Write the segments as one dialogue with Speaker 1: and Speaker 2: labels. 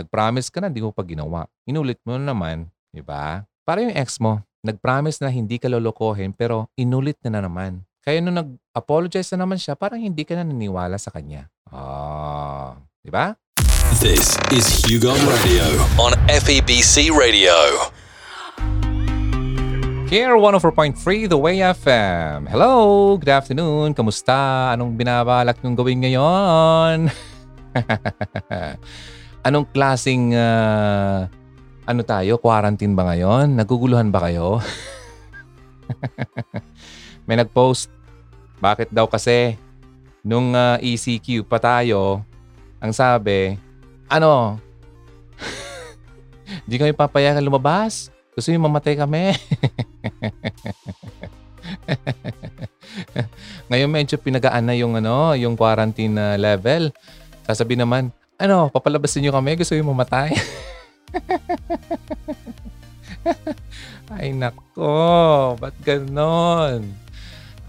Speaker 1: Nag-promise ka na, hindi mo pa ginawa. Inulit mo na naman, di ba? Para yung ex mo, nag-promise na hindi ka lolokohin pero inulit na na naman. Kaya nung nag-apologize na naman siya, parang hindi ka na naniniwala sa kanya. Ah, di ba?
Speaker 2: This is Hugo Radio on FEBC Radio.
Speaker 1: Care 104.3 The Way FM. Hello! Good afternoon. Kamusta? Anong binabalak niyong gawin ngayon? Anong klasing uh, ano tayo? Quarantine ba ngayon? Naguguluhan ba kayo? May nag-post. Bakit daw kasi nung uh, ah, ECQ pa tayo, ang sabi, ano, di kami papayagan lumabas? Gusto niyo mamatay kami? Ngayon medyo pinagaan na yung ano, yung quarantine uh, level. Sasabi naman, ano, papalabasin niyo kami, gusto niyo mamatay? Ay nako, ba't ganon?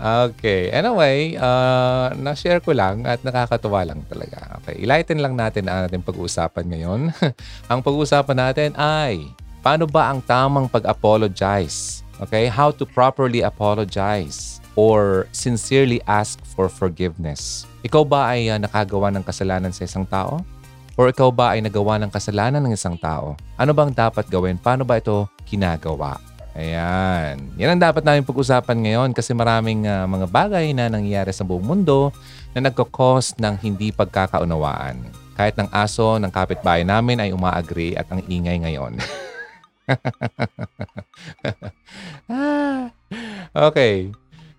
Speaker 1: Okay. Anyway, uh, na-share ko lang at nakakatuwa lang talaga. Okay. Ilighten lang natin ang ating pag-uusapan ngayon. ang pag-uusapan natin ay Paano ba ang tamang pag-apologize? Okay? How to properly apologize or sincerely ask for forgiveness. Ikaw ba ay uh, nakagawa ng kasalanan sa isang tao? Or ikaw ba ay nagawa ng kasalanan ng isang tao? Ano bang dapat gawin? Paano ba ito ginagawa? Ayan. Yan ang dapat namin pag-usapan ngayon kasi maraming uh, mga bagay na nangyayari sa buong mundo na nagkakos ng hindi pagkakaunawaan. Kahit ng aso ng kapitbahay namin ay umaagree at ang ingay ngayon. okay.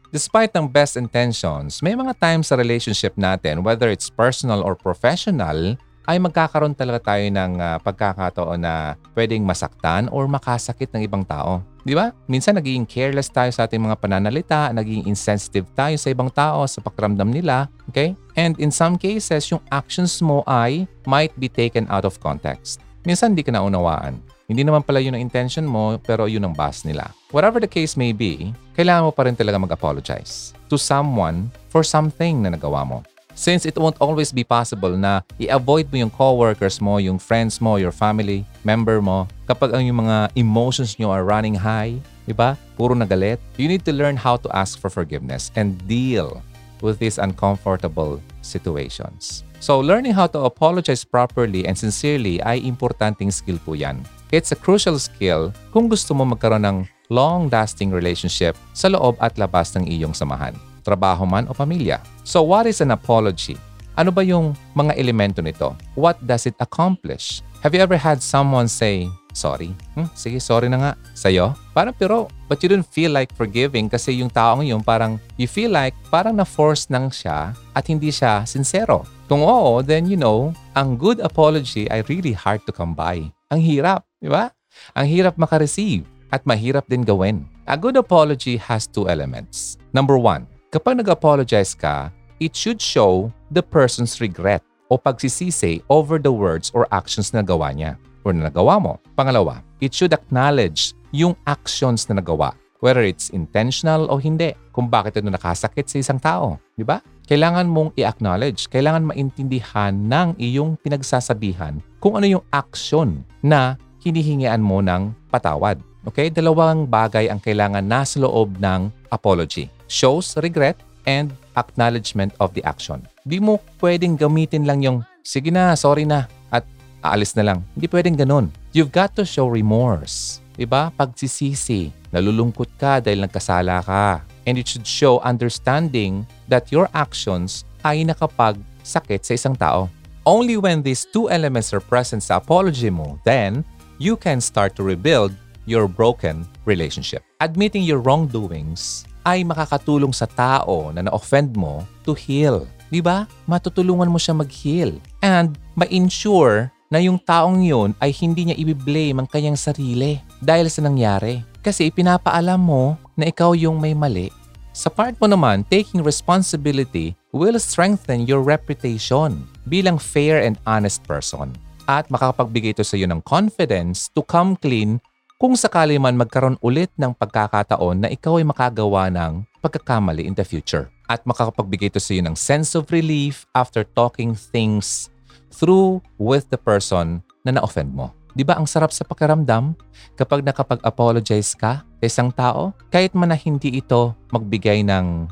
Speaker 1: Despite ng best intentions, may mga times sa relationship natin, whether it's personal or professional, ay magkakaroon talaga tayo ng uh, pagkakataon na pwedeng masaktan or makasakit ng ibang tao. Di ba? Minsan naging careless tayo sa ating mga pananalita, naging insensitive tayo sa ibang tao, sa pakiramdam nila. Okay? And in some cases, yung actions mo ay might be taken out of context. Minsan hindi ka naunawaan. Hindi naman pala yun ang intention mo, pero yun ang boss nila. Whatever the case may be, kailangan mo pa rin talaga mag-apologize to someone for something na nagawa mo. Since it won't always be possible na i-avoid mo yung coworkers mo, yung friends mo, your family member mo, kapag ang yung mga emotions nyo are running high, di ba? Puro nagalit. You need to learn how to ask for forgiveness and deal with these uncomfortable situations. So, learning how to apologize properly and sincerely ay importanteng skill po yan. It's a crucial skill kung gusto mo magkaroon ng long-lasting relationship sa loob at labas ng iyong samahan, trabaho man o pamilya. So what is an apology? Ano ba yung mga elemento nito? What does it accomplish? Have you ever had someone say, sorry? Hmm, sige, sorry na nga. Sa'yo? Parang pero, but you don't feel like forgiving kasi yung taong yun parang you feel like parang na-force nang siya at hindi siya sincero. Kung oo, then you know, ang good apology ay really hard to come by. Ang hirap. Di ba? Ang hirap makareceive at mahirap din gawin. A good apology has two elements. Number one, kapag nag-apologize ka, it should show the person's regret o pagsisisi over the words or actions na gawa niya or na nagawa mo. Pangalawa, it should acknowledge yung actions na nagawa whether it's intentional o hindi, kung bakit ito nakasakit sa isang tao. Di ba? Kailangan mong i-acknowledge, kailangan maintindihan ng iyong pinagsasabihan kung ano yung action na hinihingian mo ng patawad. Okay? Dalawang bagay ang kailangan nasa loob ng apology. Shows regret and acknowledgement of the action. Di mo pwedeng gamitin lang yung, sige na, sorry na, at aalis na lang. Hindi pwedeng ganun. You've got to show remorse. Diba? Pagsisisi. Nalulungkot ka dahil nagkasala ka. And it should show understanding that your actions ay nakapagsakit sa isang tao. Only when these two elements are present sa apology mo, then you can start to rebuild your broken relationship. Admitting your wrongdoings ay makakatulong sa tao na na-offend mo to heal. Di ba? Matutulungan mo siya mag-heal. And ma-ensure na yung taong yun ay hindi niya i-blame ang kanyang sarili dahil sa nangyari. Kasi ipinapaalam mo na ikaw yung may mali. Sa part mo naman, taking responsibility will strengthen your reputation bilang fair and honest person at makakapagbigay ito sa iyo ng confidence to come clean kung sakali man magkaroon ulit ng pagkakataon na ikaw ay makagawa ng pagkakamali in the future. At makakapagbigay ito sa iyo ng sense of relief after talking things through with the person na na-offend mo. Di ba ang sarap sa pakiramdam kapag nakapag-apologize ka sa isang tao kahit man na hindi ito magbigay ng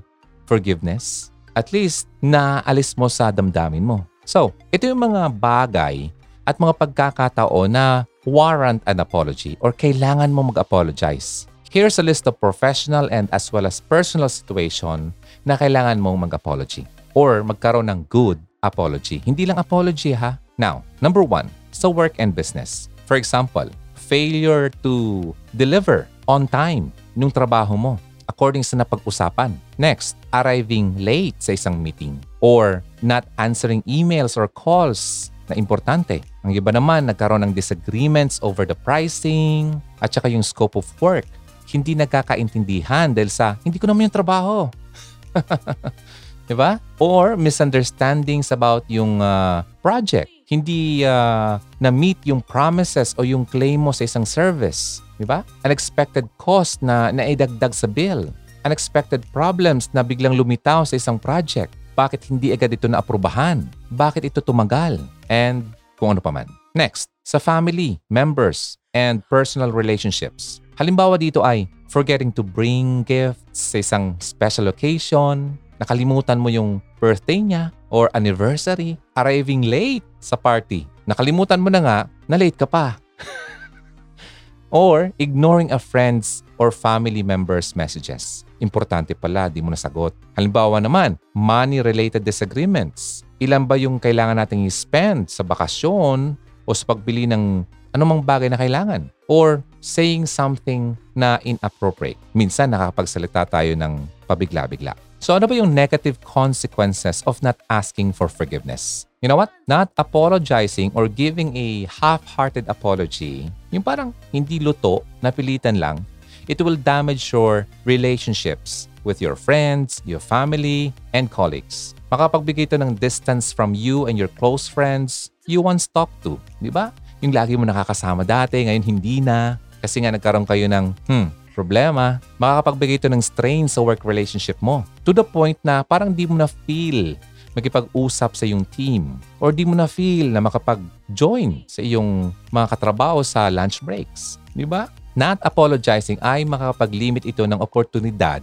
Speaker 1: forgiveness? At least naalis mo sa damdamin mo. So, ito yung mga bagay at mga pagkakataon na warrant an apology or kailangan mo mag-apologize. Here's a list of professional and as well as personal situation na kailangan mong mag-apology or magkaroon ng good apology. Hindi lang apology ha. Now, number one, sa work and business. For example, failure to deliver on time yung trabaho mo according sa napag-usapan. Next, arriving late sa isang meeting or not answering emails or calls na importante. Ang iba naman, nagkaroon ng disagreements over the pricing at saka yung scope of work hindi nagkakaintindihan dahil sa hindi ko naman yung trabaho. Di ba? Or misunderstandings about yung uh, project. Hindi uh, na-meet yung promises o yung claim mo sa isang service. Di ba? Unexpected cost na naidagdag sa bill. Unexpected problems na biglang lumitaw sa isang project. Bakit hindi agad ito naaprubahan? Bakit ito tumagal? And kung ano pa man. Next, sa family, members, and personal relationships. Halimbawa dito ay forgetting to bring gifts sa isang special occasion, nakalimutan mo yung birthday niya or anniversary, arriving late sa party. Nakalimutan mo na nga na late ka pa. or ignoring a friend's or family member's messages. Importante pala, di mo nasagot. Halimbawa naman, money-related disagreements. Ilan ba yung kailangan nating i-spend sa bakasyon o sa pagbili ng anumang bagay na kailangan or saying something na inappropriate. Minsan nakakapagsalita tayo ng pabigla-bigla. So ano ba yung negative consequences of not asking for forgiveness? You know what? Not apologizing or giving a half-hearted apology, yung parang hindi luto, napilitan lang, it will damage your relationships with your friends, your family, and colleagues. Makapagbigay ito ng distance from you and your close friends you once talked to. Di ba? Yung lagi mo nakakasama dati, ngayon hindi na. Kasi nga nagkaroon kayo ng, hmm, problema. Makakapagbigay ito ng strain sa work relationship mo. To the point na parang di mo na feel makipag-usap sa iyong team or di mo na feel na makapag-join sa iyong mga katrabaho sa lunch breaks. Di ba? Not apologizing ay makakapag-limit ito ng oportunidad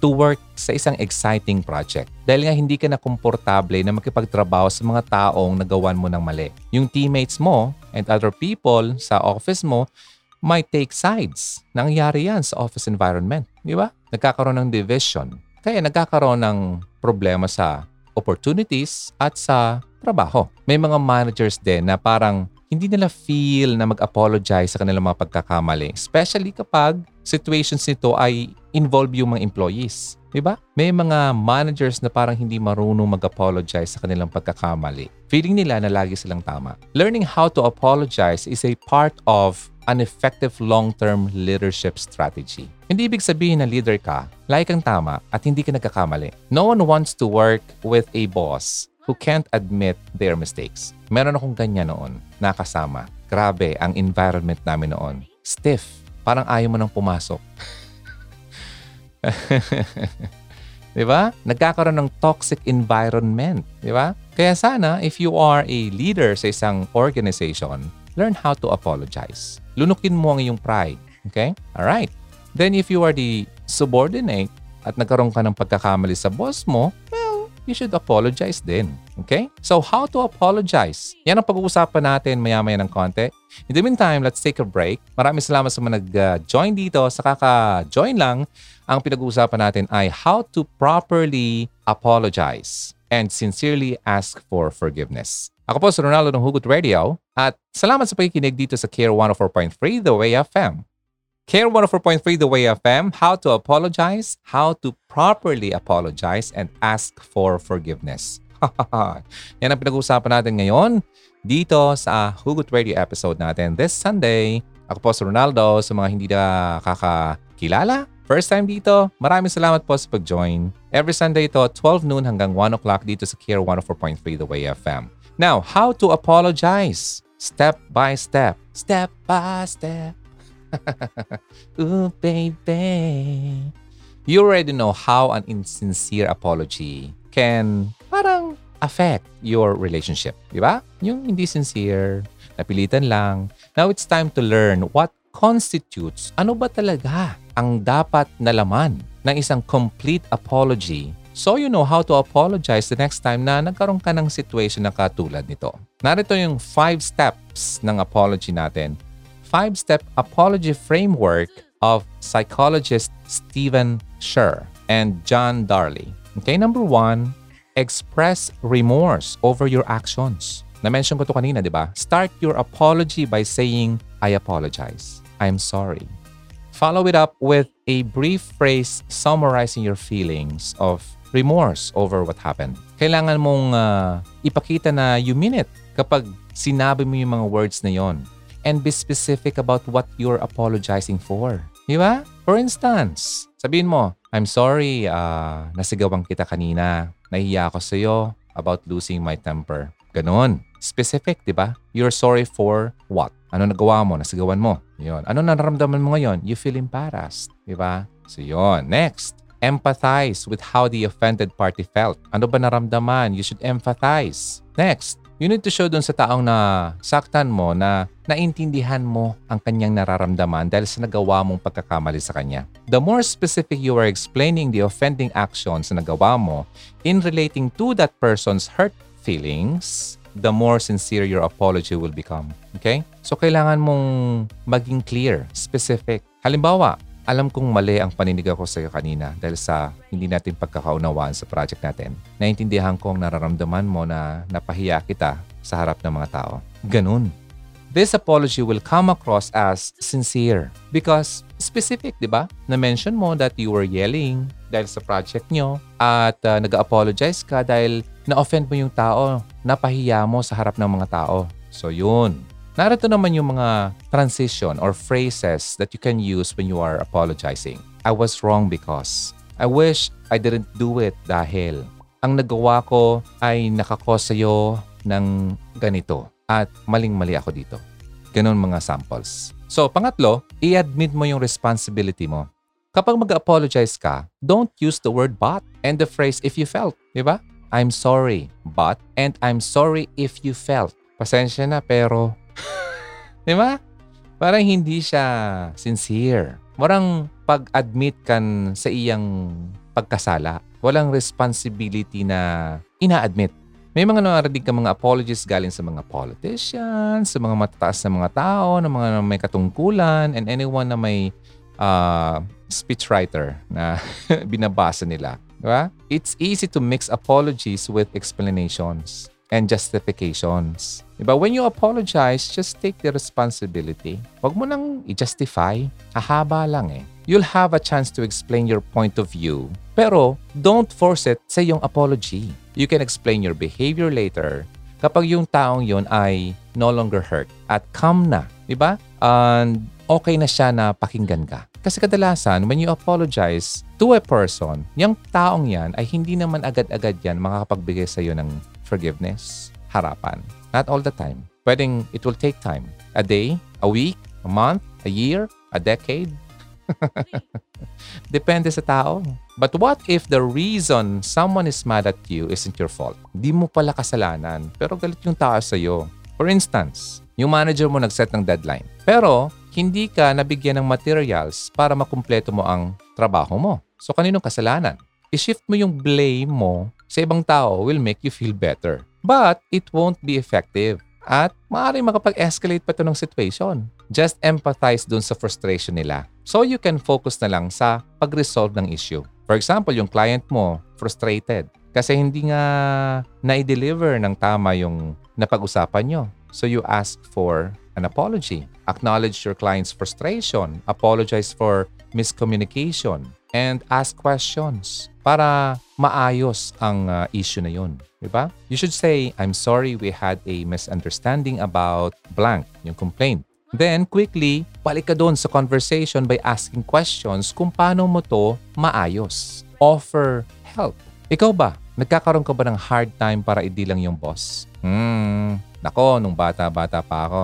Speaker 1: to work sa isang exciting project. Dahil nga hindi ka na komportable na makipagtrabaho sa mga taong nagawan mo ng mali. Yung teammates mo and other people sa office mo might take sides. Nangyayari yan sa office environment. Di ba? Nagkakaroon ng division. Kaya nagkakaroon ng problema sa opportunities at sa trabaho. May mga managers din na parang hindi nila feel na mag-apologize sa kanilang mga pagkakamali. Especially kapag situations nito ay involve yung mga employees. Diba? May mga managers na parang hindi marunong mag-apologize sa kanilang pagkakamali. Feeling nila na lagi silang tama. Learning how to apologize is a part of an effective long-term leadership strategy. Hindi ibig sabihin na leader ka, like kang tama at hindi ka nagkakamali. No one wants to work with a boss who can't admit their mistakes. Meron akong ganyan noon, nakasama. Grabe, ang environment namin noon. Stiff. Parang ayaw mo nang pumasok. di ba? Nagkakaroon ng toxic environment. Di ba? Kaya sana, if you are a leader sa isang organization, learn how to apologize. Lunukin mo ang iyong pride. Okay? Alright. Then if you are the subordinate at nagkaroon ka ng pagkakamali sa boss mo, you should apologize din. Okay? So, how to apologize? Yan ang pag-uusapan natin maya-maya ng konti. In the meantime, let's take a break. Maraming salamat sa mga nag-join dito. Sa kaka-join lang, ang pinag-uusapan natin ay how to properly apologize and sincerely ask for forgiveness. Ako po si Ronaldo ng Hugot Radio at salamat sa pakikinig dito sa Care 104.3 The Way FM. Care 104.3 The Way FM, how to apologize, how to properly apologize, and ask for forgiveness. Yan ang pinag-uusapan natin ngayon dito sa Hugot Radio episode natin this Sunday. Ako po si Ronaldo sa mga hindi na kakakilala. First time dito, maraming salamat po sa pag-join. Every Sunday ito, 12 noon hanggang 1 o'clock dito sa Care 104.3 The Way FM. Now, how to apologize? Step by step. Step by step. Ooh, baby. You already know how an insincere apology can parang affect your relationship. Di ba? Yung hindi sincere, napilitan lang. Now it's time to learn what constitutes, ano ba talaga ang dapat na laman ng isang complete apology so you know how to apologize the next time na nagkaroon ka ng situation na katulad nito. Narito yung five steps ng apology natin. Five-step apology framework of psychologist Stephen Scher and John Darley. Okay, number one, express remorse over your actions. Na-mention ko to kanina, di ba? Start your apology by saying, I apologize. I'm sorry. Follow it up with a brief phrase summarizing your feelings of remorse over what happened. Kailangan mong uh, ipakita na you mean it kapag sinabi mo yung mga words na yon. And be specific about what you're apologizing for. Di ba? For instance, sabihin mo, I'm sorry, uh, nasigawan kita kanina. Nahiya ako sa'yo about losing my temper. Ganon. Specific, di ba? You're sorry for what? Ano nagawa mo? Nasigawan mo? Yun. Ano nararamdaman mo ngayon? You feel embarrassed. Di ba? So yun. Next, empathize with how the offended party felt. Ano ba naramdaman? You should empathize. Next, you need to show dun sa taong na saktan mo na naintindihan mo ang kanyang nararamdaman dahil sa nagawa mong pagkakamali sa kanya. The more specific you are explaining the offending actions na nagawa mo in relating to that person's hurt feelings, the more sincere your apology will become. Okay? So, kailangan mong maging clear, specific. Halimbawa, alam kong mali ang paninig ako sa iyo kanina dahil sa hindi natin pagkakaunawaan sa project natin. Naintindihan ko ang nararamdaman mo na napahiya kita sa harap ng mga tao. Ganun. This apology will come across as sincere because specific, di ba? Na-mention mo that you were yelling dahil sa project nyo at uh, nag-apologize ka dahil na-offend mo yung tao, napahiya mo sa harap ng mga tao. So yun, Narito naman yung mga transition or phrases that you can use when you are apologizing. I was wrong because. I wish I didn't do it dahil. Ang nagawa ko ay nakakos sa'yo ng ganito at maling-mali ako dito. Ganun mga samples. So, pangatlo, i-admit mo yung responsibility mo. Kapag mag-apologize ka, don't use the word but and the phrase if you felt. Di ba? I'm sorry, but and I'm sorry if you felt. Pasensya na pero Di ba? Parang hindi siya sincere. Parang pag-admit kan sa iyang pagkasala. Walang responsibility na ina-admit. May mga narinig ka mga apologies galing sa mga politicians, sa mga matataas na mga tao, na mga may katungkulan, and anyone na may uh, speechwriter na binabasa nila. Diba? It's easy to mix apologies with explanations and justifications. Diba? When you apologize, just take the responsibility. Huwag mo nang i-justify. Ahaba lang eh. You'll have a chance to explain your point of view. Pero, don't force it sa iyong apology. You can explain your behavior later kapag yung taong yon ay no longer hurt at calm na. Diba? And okay na siya na pakinggan ka. Kasi kadalasan, when you apologize to a person, yung taong yan ay hindi naman agad-agad yan makakapagbigay sa iyo ng forgiveness, harapan. Not all the time. Pwedeng it will take time. A day, a week, a month, a year, a decade. Depende sa tao. But what if the reason someone is mad at you isn't your fault? Di mo pala kasalanan, pero galit yung tao sa iyo. For instance, yung manager mo nag-set ng deadline. Pero hindi ka nabigyan ng materials para makumpleto mo ang trabaho mo. So kaninong kasalanan? I-shift mo yung blame mo sa ibang tao will make you feel better. But it won't be effective. At maaaring makapag-escalate pa ito ng situation. Just empathize dun sa frustration nila. So you can focus na lang sa pag-resolve ng issue. For example, yung client mo, frustrated. Kasi hindi nga na-deliver ng tama yung napag-usapan nyo. So you ask for an apology. Acknowledge your client's frustration. Apologize for miscommunication. And ask questions para maayos ang uh, issue na yun. Diba? You should say, I'm sorry we had a misunderstanding about blank, yung complaint. Then, quickly, balik ka doon sa conversation by asking questions kung paano mo to maayos. Offer help. Ikaw ba? Nagkakaroon ka ba ng hard time para idilang yung boss? Hmm, nako, nung bata-bata pa ako.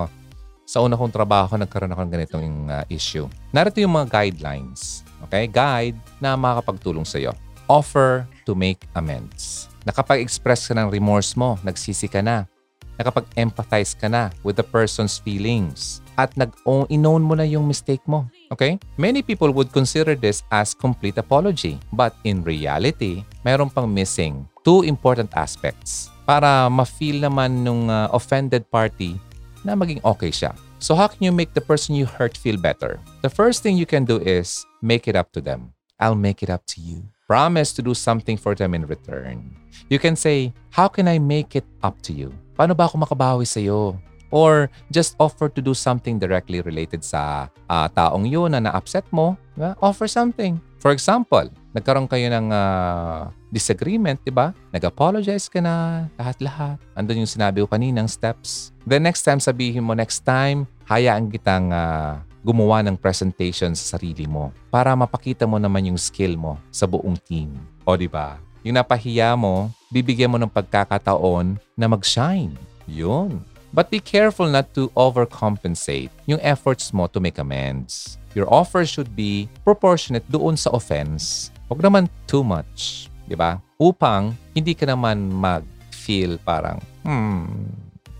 Speaker 1: Sa una kong trabaho, nagkaroon ako ng ganitong uh, issue. Narito yung mga guidelines. Okay? Guide na makakapagtulong sa iyo offer to make amends. Nakapag-express ka ng remorse mo, nagsisi ka na, nakapag-empathize ka na with the person's feelings at nag-own mo na yung mistake mo. Okay? Many people would consider this as complete apology. But in reality, mayroon pang missing two important aspects para ma-feel naman nung uh, offended party na maging okay siya. So how can you make the person you hurt feel better? The first thing you can do is make it up to them. I'll make it up to you. Promise to do something for them in return. You can say, How can I make it up to you? Paano ba ako makabawi sa iyo? Or just offer to do something directly related sa uh, taong yun na na-upset mo. Diba? Offer something. For example, nagkaroon kayo ng uh, disagreement, di ba? Nag-apologize ka na, lahat-lahat. Andun yung sinabi ko kaninang steps. The next time sabihin mo, next time, hayaan kitang uh, gumawa ng presentation sa sarili mo para mapakita mo naman yung skill mo sa buong team. O di ba? Yung napahiya mo, bibigyan mo ng pagkakataon na mag-shine. Yun. But be careful not to overcompensate yung efforts mo to make amends. Your offer should be proportionate doon sa offense. Huwag naman too much. Di ba? Upang hindi ka naman mag-feel parang, hmm,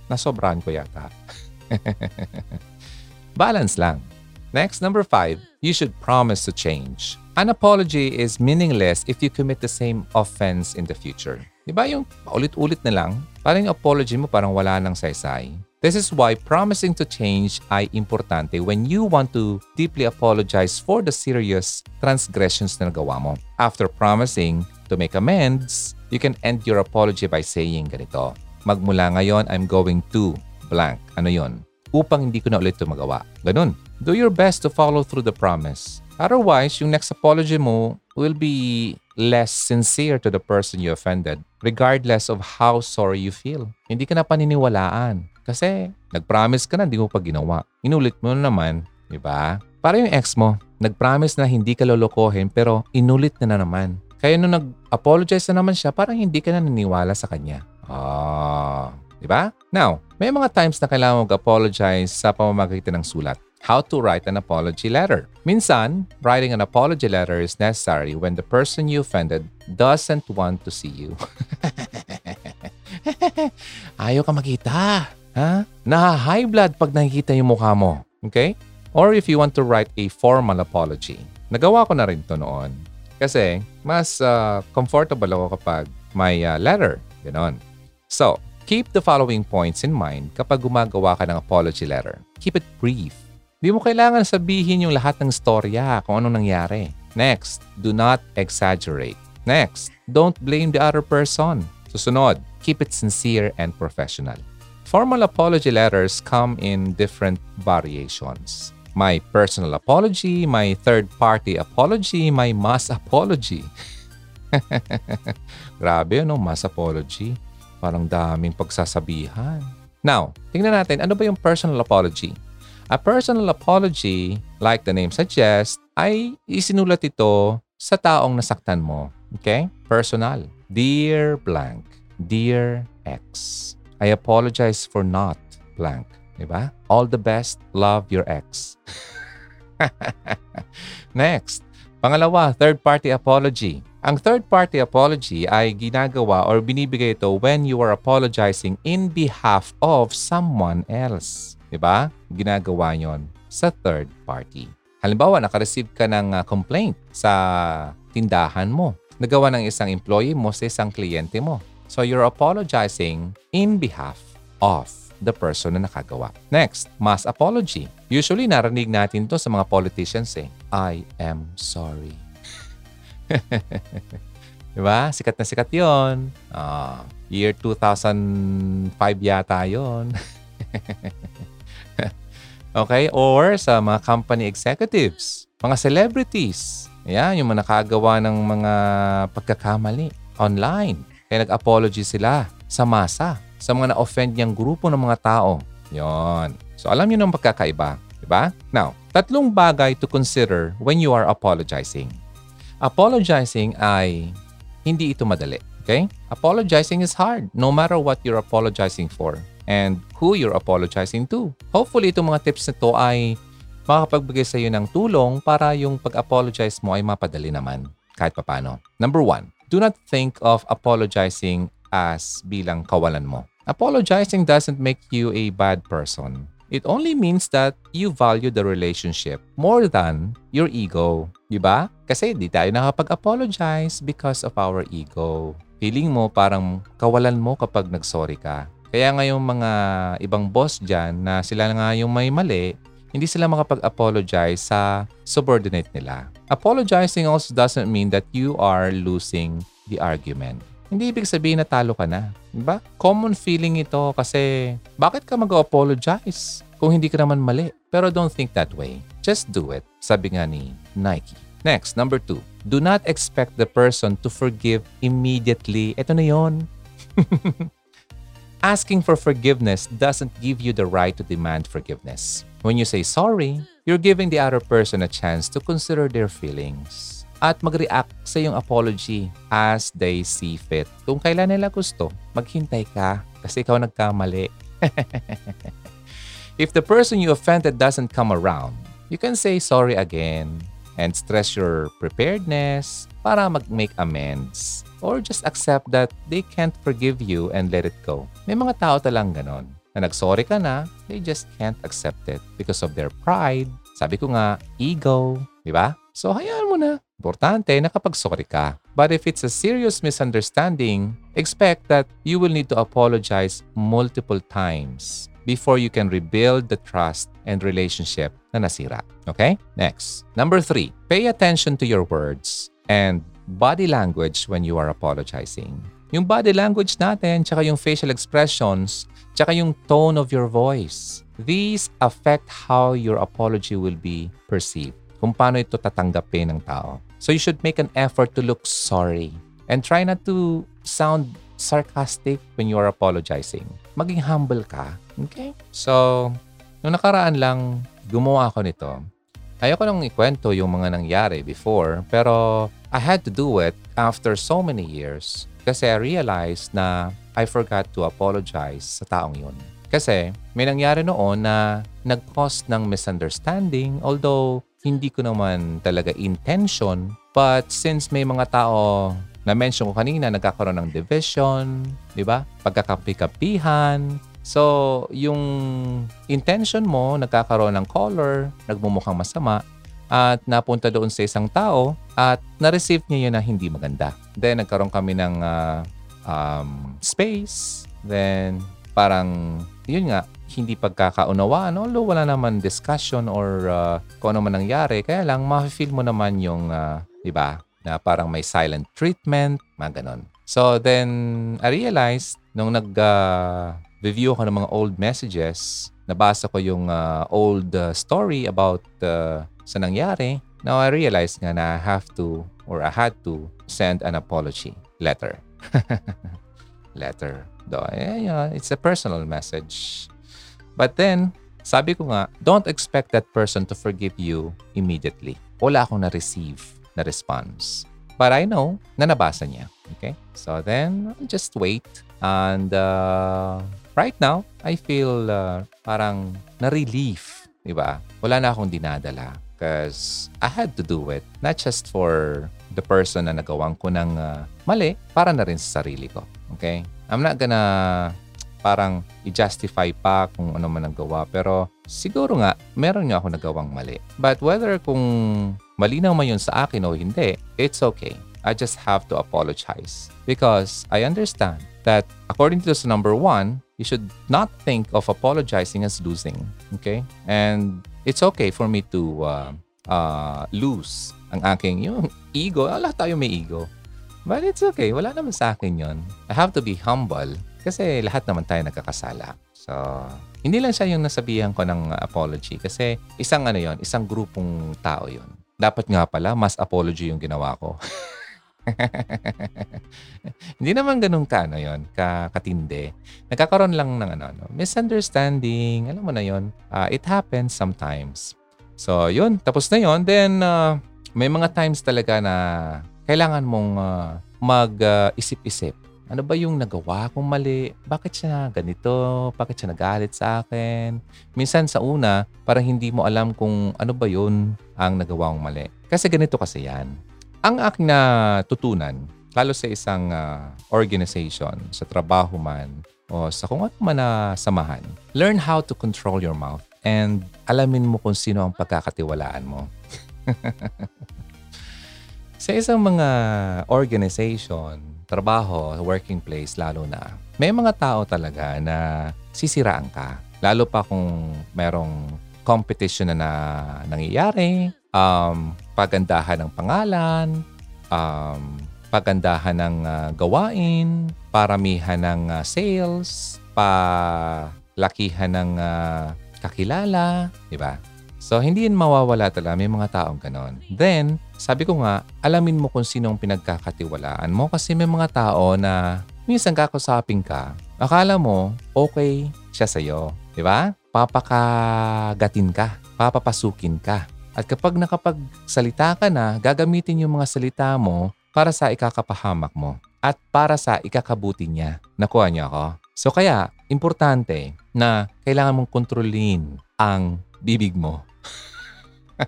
Speaker 1: nasobrahan ko yata. Balance lang. Next, number five, you should promise to change. An apology is meaningless if you commit the same offense in the future. Di ba yung ulit-ulit na lang? Parang yung apology mo parang wala nang saysay. This is why promising to change ay importante when you want to deeply apologize for the serious transgressions na nagawa mo. After promising to make amends, you can end your apology by saying ganito. Magmula ngayon, I'm going to blank. Ano yon? Upang hindi ko na ulit ito magawa. Ganun. Do your best to follow through the promise. Otherwise, yung next apology mo will be less sincere to the person you offended regardless of how sorry you feel. Hindi ka na paniniwalaan kasi nag-promise ka na hindi mo pa ginawa. Inulit mo na naman, di ba? Para yung ex mo, nag-promise na hindi ka lolokohin pero inulit na na naman. Kaya nung nag-apologize na naman siya, parang hindi ka na naniwala sa kanya. Ah, di ba? Now, may mga times na kailangan mag-apologize sa pamamagitan ng sulat how to write an apology letter. Minsan, writing an apology letter is necessary when the person you offended doesn't want to see you. Ayaw ka makita. Ha? Naha-high blood pag nakikita yung mukha mo. Okay? Or if you want to write a formal apology. Nagawa ko na rin to noon. Kasi mas uh, comfortable ako kapag may uh, letter. Ganon. So, keep the following points in mind kapag gumagawa ka ng apology letter. Keep it brief Di mo kailangan sabihin yung lahat ng storya kung anong nangyari. Next, do not exaggerate. Next, don't blame the other person. Susunod, keep it sincere and professional. Formal apology letters come in different variations. My personal apology, my third-party apology, my mass apology. Grabe, no? Mass apology. Parang daming pagsasabihan. Now, tingnan natin, ano ba yung personal apology? A personal apology, like the name suggests, ay isinulat ito sa taong nasaktan mo. Okay? Personal. Dear blank. Dear ex. I apologize for not blank. Diba? All the best. Love your ex. Next. Pangalawa, third-party apology. Ang third-party apology ay ginagawa or binibigay ito when you are apologizing in behalf of someone else. 'Di ba? Ginagawa 'yon sa third party. Halimbawa, naka-receive ka ng uh, complaint sa tindahan mo. Nagawa ng isang employee mo sa isang kliyente mo. So you're apologizing in behalf of the person na nakagawa. Next, mass apology. Usually narinig natin to sa mga politicians eh. I am sorry. diba? Sikat na sikat yon. Uh, year 2005 yata yon. Okay? Or sa mga company executives, mga celebrities. Yan, yung mga nakagawa ng mga pagkakamali online. Kaya nag-apology sila sa masa, sa mga na-offend niyang grupo ng mga tao. Yon. So alam niyo ng pagkakaiba, di ba? Now, tatlong bagay to consider when you are apologizing. Apologizing ay hindi ito madali. Okay? Apologizing is hard no matter what you're apologizing for and who you're apologizing to. Hopefully, itong mga tips na to ay makakapagbigay sa iyo ng tulong para yung pag-apologize mo ay mapadali naman kahit papano. Number one, do not think of apologizing as bilang kawalan mo. Apologizing doesn't make you a bad person. It only means that you value the relationship more than your ego. Di ba? Kasi di tayo nakapag-apologize because of our ego. Feeling mo parang kawalan mo kapag nagsorry ka. Kaya ngayong mga ibang boss dyan na sila nga yung may mali, hindi sila makapag-apologize sa subordinate nila. Apologizing also doesn't mean that you are losing the argument. Hindi ibig sabihin na talo ka na. Diba? Common feeling ito kasi bakit ka mag-apologize kung hindi ka naman mali? Pero don't think that way. Just do it. Sabi nga ni Nike. Next, number two. Do not expect the person to forgive immediately. Ito na yon. Asking for forgiveness doesn't give you the right to demand forgiveness. When you say sorry, you're giving the other person a chance to consider their feelings at mag-react sa iyong apology as they see fit. Kung kailan nila gusto, maghintay ka kasi ikaw nagkamali. If the person you offended doesn't come around, you can say sorry again and stress your preparedness para mag-make amends or just accept that they can't forgive you and let it go. May mga tao talang ganon na nagsorry ka na, they just can't accept it because of their pride. Sabi ko nga, ego, di ba? So hayaan mo na. Importante na kapag sorry ka. But if it's a serious misunderstanding, expect that you will need to apologize multiple times before you can rebuild the trust and relationship na nasira. Okay? Next. Number three, pay attention to your words and body language when you are apologizing. Yung body language natin, tsaka yung facial expressions, tsaka yung tone of your voice. These affect how your apology will be perceived. Kung paano ito tatanggapin ng tao. So you should make an effort to look sorry and try not to sound sarcastic when you are apologizing. Maging humble ka. Okay? So, nung nakaraan lang, gumawa ako nito. Ayoko nang ikwento yung mga nangyari before, pero I had to do it after so many years kasi I realized na I forgot to apologize sa taong yun. Kasi may nangyari noon na nag-cause ng misunderstanding although hindi ko naman talaga intention. But since may mga tao na mention ko kanina, nagkakaroon ng division, di ba? Pagkakapi-kapihan. So, yung intention mo, nagkakaroon ng color, nagmumukhang masama, at napunta doon sa isang tao at na-receive niya yun na hindi maganda. Then, nagkaroon kami ng uh, um, space. Then, parang, yun nga, hindi pagkakaunawaan, although wala naman discussion or uh, kung ano man nangyari, kaya lang ma-feel mo naman yung, uh, di ba, na parang may silent treatment, mga ganon. So then, I realized, nung nag-review uh, ako ng mga old messages, nabasa ko yung uh, old uh, story about uh, sa nangyari, now I realized nga na I have to or I had to send an apology letter. letter. Do, eh, it's a personal message. But then, sabi ko nga, don't expect that person to forgive you immediately. Wala akong na-receive na response. But I know na nabasa niya. Okay? So then, just wait. And uh, right now, I feel uh, parang na-relief. Diba? Wala na akong dinadala. Because I had to do it. Not just for the person na nagawang ko ng uh, mali, para na rin sa sarili ko. Okay? I'm not gonna parang i-justify pa kung ano man ang gawa. Pero siguro nga, meron nga ako nagawang mali. But whether kung malinaw man yun sa akin o hindi, it's okay. I just have to apologize. Because I understand that according to number one, you should not think of apologizing as losing. Okay? And it's okay for me to uh, uh, lose ang aking yung ego. Lahat tayo may ego. But it's okay. Wala naman sa akin yon. I have to be humble kasi lahat naman tayo nagkakasala. So, hindi lang siya yung nasabihan ko ng apology kasi isang ano yon, isang grupong tao yon. Dapat nga pala, mas apology yung ginawa ko. hindi naman ganun ka, ano yun, ka, katindi. Nagkakaroon lang ng ano, ano, misunderstanding, alam mo na yon. Uh, it happens sometimes. So, yun, tapos na yon. Then, uh, may mga times talaga na kailangan mong uh, mag-isip-isip ano ba yung nagawa kong mali? Bakit siya ganito? Bakit siya nagalit sa akin? Minsan sa una, parang hindi mo alam kung ano ba yun ang nagawa kong mali. Kasi ganito kasi yan. Ang aking natutunan, lalo sa isang uh, organization, sa trabaho man, o sa kung ano man na samahan. Learn how to control your mouth and alamin mo kung sino ang pagkakatiwalaan mo. sa isang mga organization, trabaho, working place lalo na, may mga tao talaga na sisiraan ka. Lalo pa kung merong competition na, na nangyayari, um, pagandahan ng pangalan, um, pagandahan ng uh, gawain, paramihan ng uh, sales, palakihan ng uh, kakilala, di ba? So, hindi yun mawawala talaga. May mga taong ganon. Then, sabi ko nga, alamin mo kung sino ang pinagkakatiwalaan mo kasi may mga tao na minsan kakusapin ka, akala mo okay siya sa'yo. Di ba? Papakagatin ka. Papapasukin ka. At kapag nakapagsalita ka na, gagamitin yung mga salita mo para sa ikakapahamak mo at para sa ikakabuti niya. Nakuha niya ako? So kaya, importante na kailangan mong kontrolin ang bibig mo.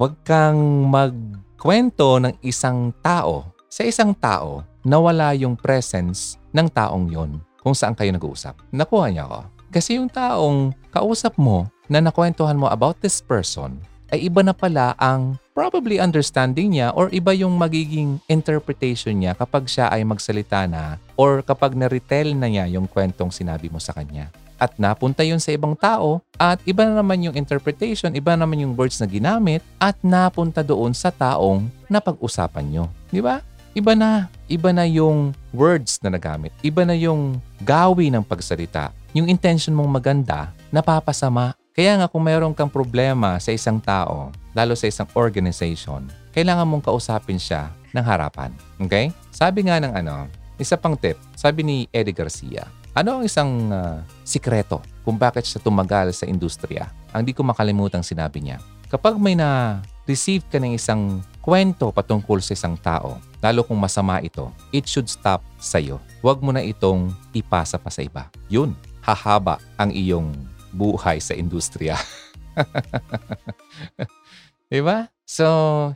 Speaker 1: Huwag kang magkwento ng isang tao sa isang tao na wala yung presence ng taong yon kung saan kayo nag-uusap. Nakuha niya ako. Kasi yung taong kausap mo na nakwentuhan mo about this person ay iba na pala ang probably understanding niya or iba yung magiging interpretation niya kapag siya ay magsalita na or kapag na-retell na niya yung kwentong sinabi mo sa kanya. At napunta yun sa ibang tao at iba na naman yung interpretation, iba naman yung words na ginamit at napunta doon sa taong napag-usapan nyo. Di ba? Iba na. Iba na yung words na nagamit. Iba na yung gawi ng pagsalita. Yung intention mong maganda, napapasama kaya nga kung mayroon kang problema sa isang tao, lalo sa isang organization, kailangan mong kausapin siya ng harapan. Okay? Sabi nga ng ano, isa pang tip, sabi ni Eddie Garcia, ano ang isang uh, sikreto kung bakit siya tumagal sa industriya? Ang di ko makalimutang sinabi niya. Kapag may na-receive ka ng isang kwento patungkol sa isang tao, lalo kung masama ito, it should stop sa iyo. Huwag mo na itong ipasa pa sa iba. Yun, hahaba ang iyong buhay sa industriya. diba? So,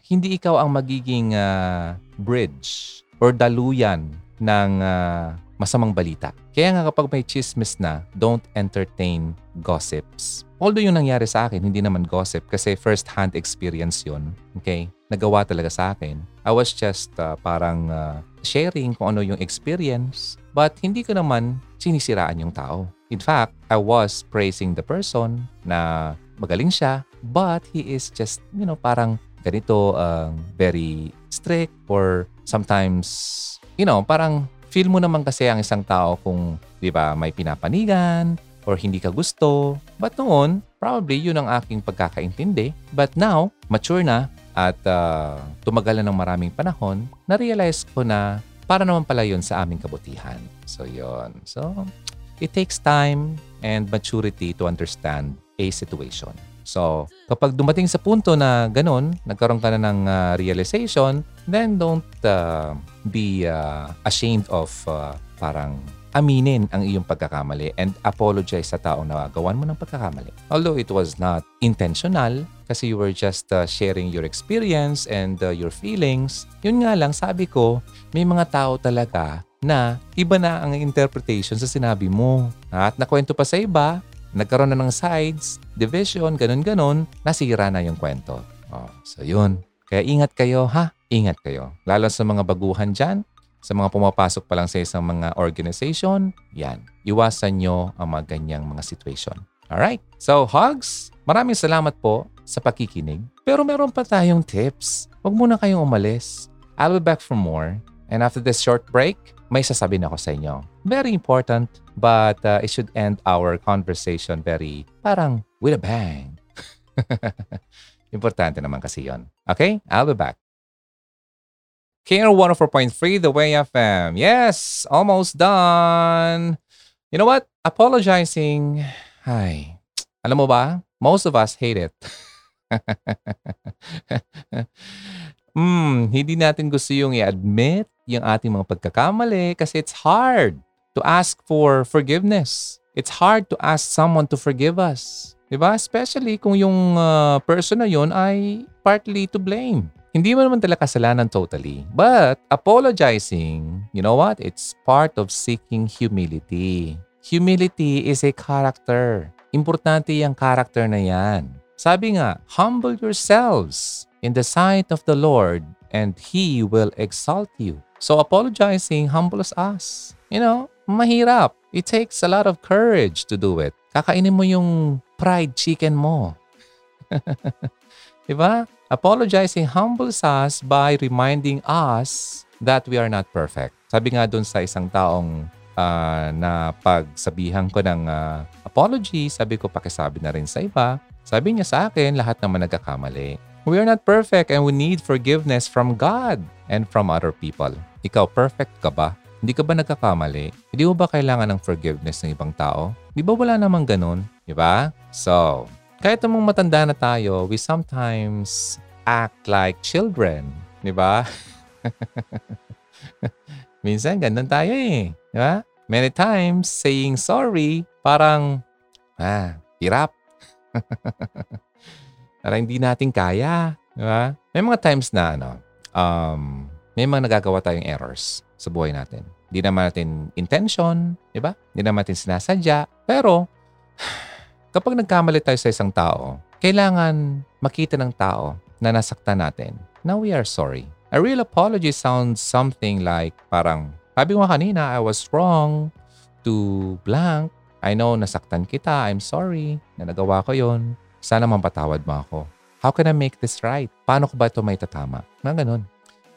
Speaker 1: hindi ikaw ang magiging uh, bridge or daluyan ng uh, masamang balita. Kaya nga kapag may chismis na, don't entertain gossips. Although yung nangyari sa akin, hindi naman gossip kasi first-hand experience yun. Okay? Nagawa talaga sa akin. I was just uh, parang uh, sharing kung ano yung experience but hindi ko naman sinisiraan yung tao. In fact, I was praising the person na magaling siya, but he is just, you know, parang ganito, uh, very strict or sometimes, you know, parang feel mo naman kasi ang isang tao kung, di ba, may pinapanigan or hindi ka gusto. But noon, probably yun ang aking pagkakaintindi. But now, mature na at uh, tumagal na ng maraming panahon, na-realize ko na para naman pala yun sa aming kabutihan. So, yun. So, it takes time and maturity to understand a situation. So, kapag dumating sa punto na ganun, nagkaroon ka na ng uh, realization, then don't uh, be uh, ashamed of uh, parang aminin ang iyong pagkakamali and apologize sa taong nagawan mo ng pagkakamali. Although it was not intentional, kasi you were just uh, sharing your experience and uh, your feelings, yun nga lang, sabi ko, may mga tao talaga na iba na ang interpretation sa sinabi mo. At nakwento pa sa iba, nagkaroon na ng sides, division, ganun-ganon, nasira na yung kwento. Oh, so yun. Kaya ingat kayo ha, ingat kayo. Lalo sa mga baguhan dyan, sa mga pumapasok pa lang sa isang mga organization, yan, iwasan nyo ang mga ganyang mga situation. Alright? So, hugs, maraming salamat po sa pakikinig. Pero meron pa tayong tips. Huwag muna kayong umalis. I'll be back for more. And after this short break, may sasabihin ako sa inyo. Very important, but uh, it should end our conversation very parang with a bang. Importante naman kasi yon. Okay? I'll be back. KR 104.3 The Way FM. Yes, almost done. You know what? Apologizing. Ay, alam mo ba? Most of us hate it. Hmm, hindi natin gusto yung i-admit yung ating mga pagkakamali kasi it's hard to ask for forgiveness. It's hard to ask someone to forgive us. Diba? Especially kung yung uh, person na yon ay partly to blame. Hindi mo naman talaga kasalanan totally. But apologizing, you know what? It's part of seeking humility. Humility is a character. Importante yung character na yan. Sabi nga, humble yourselves in the sight of the Lord and He will exalt you. So apologizing humbles us. You know, mahirap. It takes a lot of courage to do it. Kakainin mo yung fried chicken mo. diba? Apologizing humbles us by reminding us that we are not perfect. Sabi nga dun sa isang taong uh, na pagsabihan ko ng uh, apology, sabi ko pakisabi na rin sa iba, sabi niya sa akin, lahat naman nagkakamali. We are not perfect and we need forgiveness from God and from other people. Ikaw, perfect ka ba? Hindi ka ba nagkakamali? Hindi mo ba kailangan ng forgiveness ng ibang tao? Di ba wala namang ganun? Di ba? So, kahit namang matanda na tayo, we sometimes act like children. Di ba? Minsan, ganun tayo eh. Di ba? Many times, saying sorry, parang, ah, hirap. Parang hindi natin kaya. Di ba? May mga times na ano, um, may mga nagagawa tayong errors sa buhay natin. Hindi naman natin intention, di ba? Hindi naman natin sinasadya. Pero, kapag nagkamali tayo sa isang tao, kailangan makita ng tao na nasaktan natin na we are sorry. A real apology sounds something like parang, sabi mo kanina, I was wrong to blank I know nasaktan kita. I'm sorry na nagawa ko yon. Sana mampatawad mo ako. How can I make this right? Paano ko ba ito may tatama? Mga ganun.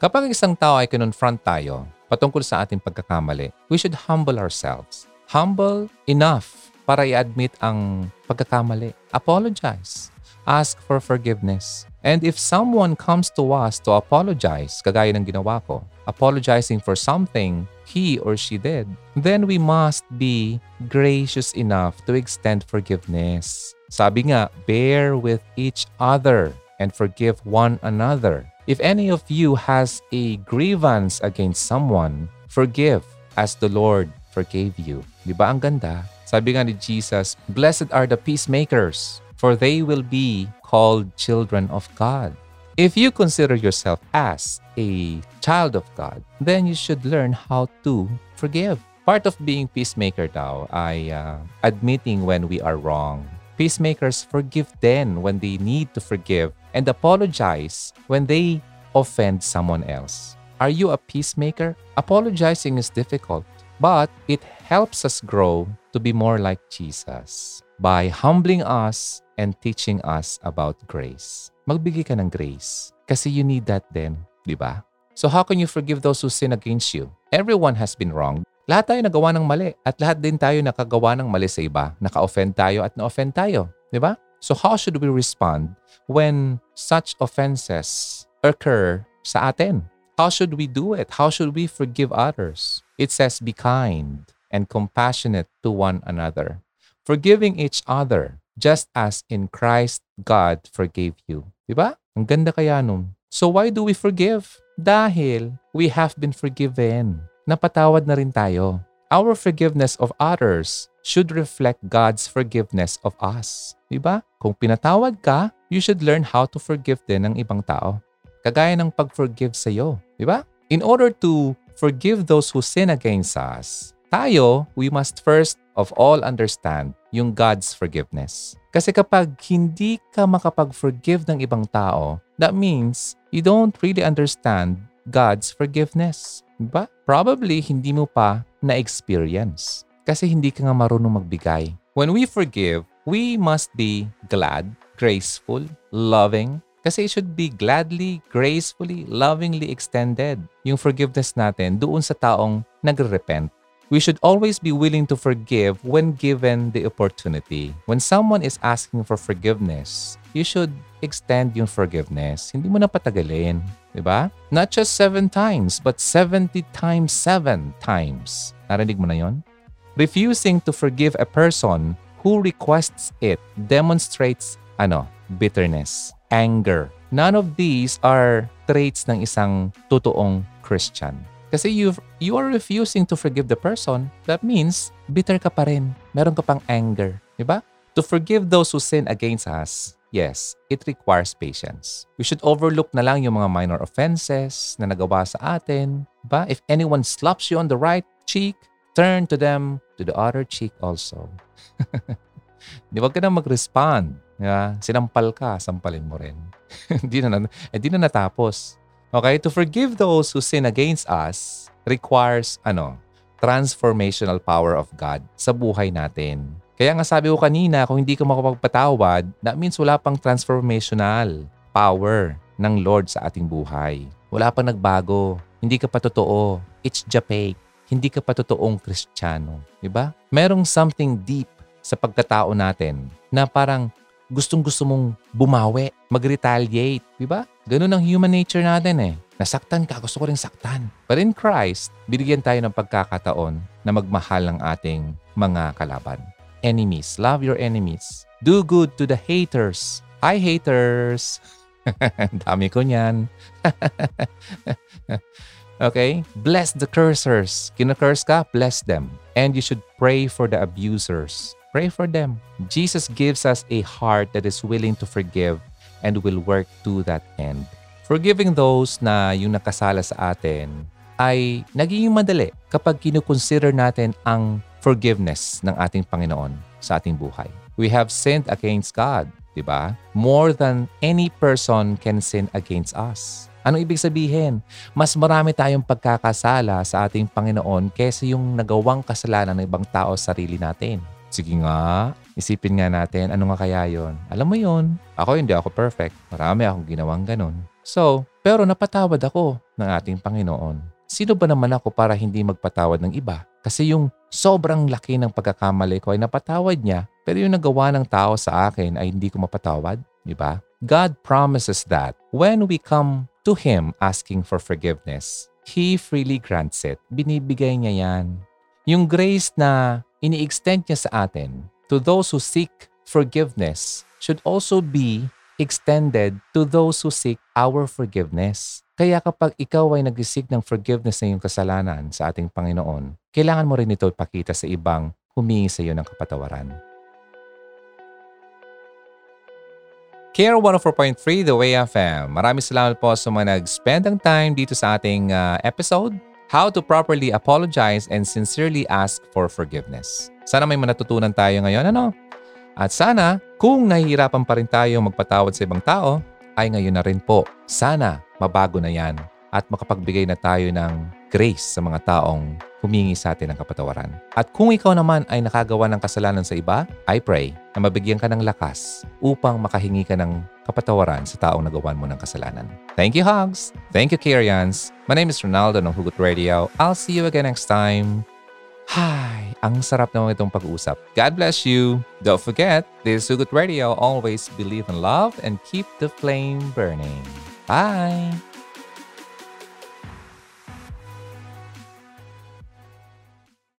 Speaker 1: Kapag isang tao ay kinonfront tayo patungkol sa ating pagkakamali, we should humble ourselves. Humble enough para i-admit ang pagkakamali. Apologize. Ask for forgiveness. And if someone comes to us to apologize, kagaya ng ginawa ko, apologizing for something he or she did, then we must be gracious enough to extend forgiveness. Sabi nga, bear with each other and forgive one another. If any of you has a grievance against someone, forgive as the Lord forgave you. Di ba ang ganda? Sabi nga ni Jesus, Blessed are the peacemakers, for they will be called children of God. If you consider yourself as a child of God, then you should learn how to forgive. Part of being peacemaker daw ay uh, admitting when we are wrong. Peacemakers forgive then when they need to forgive and apologize when they offend someone else. Are you a peacemaker? Apologizing is difficult, but it helps us grow to be more like Jesus by humbling us and teaching us about grace. Magbigay ka ng grace kasi you need that then, di ba? So how can you forgive those who sin against you? Everyone has been wrong. Lahat tayo nagawa ng mali at lahat din tayo nakagawa ng mali sa iba. Naka-offend tayo at na-offend tayo, di ba? So how should we respond when such offenses occur sa atin? How should we do it? How should we forgive others? It says, be kind and compassionate to one another, forgiving each other just as in Christ God forgave you. Diba? Ang ganda kaya nun. So why do we forgive? Dahil we have been forgiven. Napatawad na rin tayo. Our forgiveness of others should reflect God's forgiveness of us. Diba? Kung pinatawad ka, you should learn how to forgive din ng ibang tao. Kagaya ng pag-forgive sa iyo. Diba? In order to forgive those who sin against us, tayo, we must first of all understand yung God's forgiveness. Kasi kapag hindi ka makapag-forgive ng ibang tao, that means you don't really understand God's forgiveness. Diba? Probably hindi mo pa na-experience. Kasi hindi ka nga marunong magbigay. When we forgive, we must be glad, graceful, loving, kasi it should be gladly, gracefully, lovingly extended yung forgiveness natin doon sa taong nagre-repent we should always be willing to forgive when given the opportunity. When someone is asking for forgiveness, you should extend yung forgiveness. Hindi mo na patagalin. Di ba? Not just seven times, but 70 times seven times. Narinig mo na yon? Refusing to forgive a person who requests it demonstrates ano, bitterness, anger. None of these are traits ng isang totoong Christian. Kasi you you are refusing to forgive the person, that means bitter ka pa rin. Meron ka pang anger, di ba? To forgive those who sin against us, Yes, it requires patience. We should overlook na lang yung mga minor offenses na nagawa sa atin. Ba? If anyone slaps you on the right cheek, turn to them to the other cheek also. Di wag ka na mag-respond. Yeah? Sinampal ka, sampalin mo rin. Hindi na, eh, di na natapos. Okay? To forgive those who sin against us requires, ano, transformational power of God sa buhay natin. Kaya nga sabi ko kanina, kung hindi ka makapagpatawad, that means wala pang transformational power ng Lord sa ating buhay. Wala pang nagbago. Hindi ka pa totoo. It's Japek. Hindi ka pa totoong Kristiyano. Diba? Merong something deep sa pagkatao natin na parang gustong-gusto mong bumawi, mag-retaliate. Diba? Ganun ang human nature natin eh. Nasaktan ka, gusto ko rin saktan. But in Christ, binigyan tayo ng pagkakataon na magmahal ng ating mga kalaban. Enemies. Love your enemies. Do good to the haters. Hi, haters! Dami ko niyan. okay? Bless the cursers. Kinakurse ka, bless them. And you should pray for the abusers. Pray for them. Jesus gives us a heart that is willing to forgive and will work to that end. Forgiving those na yung nakasala sa atin ay nagiging madali kapag kinukonsider natin ang forgiveness ng ating Panginoon sa ating buhay. We have sinned against God, di ba? More than any person can sin against us. Ano ibig sabihin? Mas marami tayong pagkakasala sa ating Panginoon kaysa yung nagawang kasalanan ng ibang tao sa sarili natin. Sige nga, isipin nga natin, ano nga kaya yon? Alam mo yon, ako hindi ako perfect. Marami akong ginawang ganun. So, pero napatawad ako ng ating Panginoon. Sino ba naman ako para hindi magpatawad ng iba? Kasi yung sobrang laki ng pagkakamali ko ay napatawad niya, pero yung nagawa ng tao sa akin ay hindi ko mapatawad, di ba? God promises that when we come to Him asking for forgiveness, He freely grants it. Binibigay niya yan. Yung grace na ini-extend niya sa atin to those who seek forgiveness should also be extended to those who seek our forgiveness. Kaya kapag ikaw ay nag-seek ng forgiveness ng iyong kasalanan sa ating Panginoon, kailangan mo rin ito ipakita sa ibang humingi sa iyo ng kapatawaran. Care 104.3 The Way FM. Maraming salamat po sa mga nag-spend ng time dito sa ating uh, episode, How to Properly Apologize and Sincerely Ask for Forgiveness. Sana may manatutunan tayo ngayon. Ano? At sana, kung nahihirapan pa rin tayo magpatawad sa ibang tao, ay ngayon na rin po. Sana mabago na yan at makapagbigay na tayo ng grace sa mga taong humingi sa atin ng kapatawaran. At kung ikaw naman ay nakagawa ng kasalanan sa iba, I pray na mabigyan ka ng lakas upang makahingi ka ng kapatawaran sa taong nagawan mo ng kasalanan. Thank you, Hogs! Thank you, Kyrians! My name is Ronaldo ng Hugot Radio. I'll see you again next time. Hi! Ang sarap naman itong pag-uusap. God bless you! Don't forget, this is Hugot Radio. Always believe in love and keep the flame burning. Bye!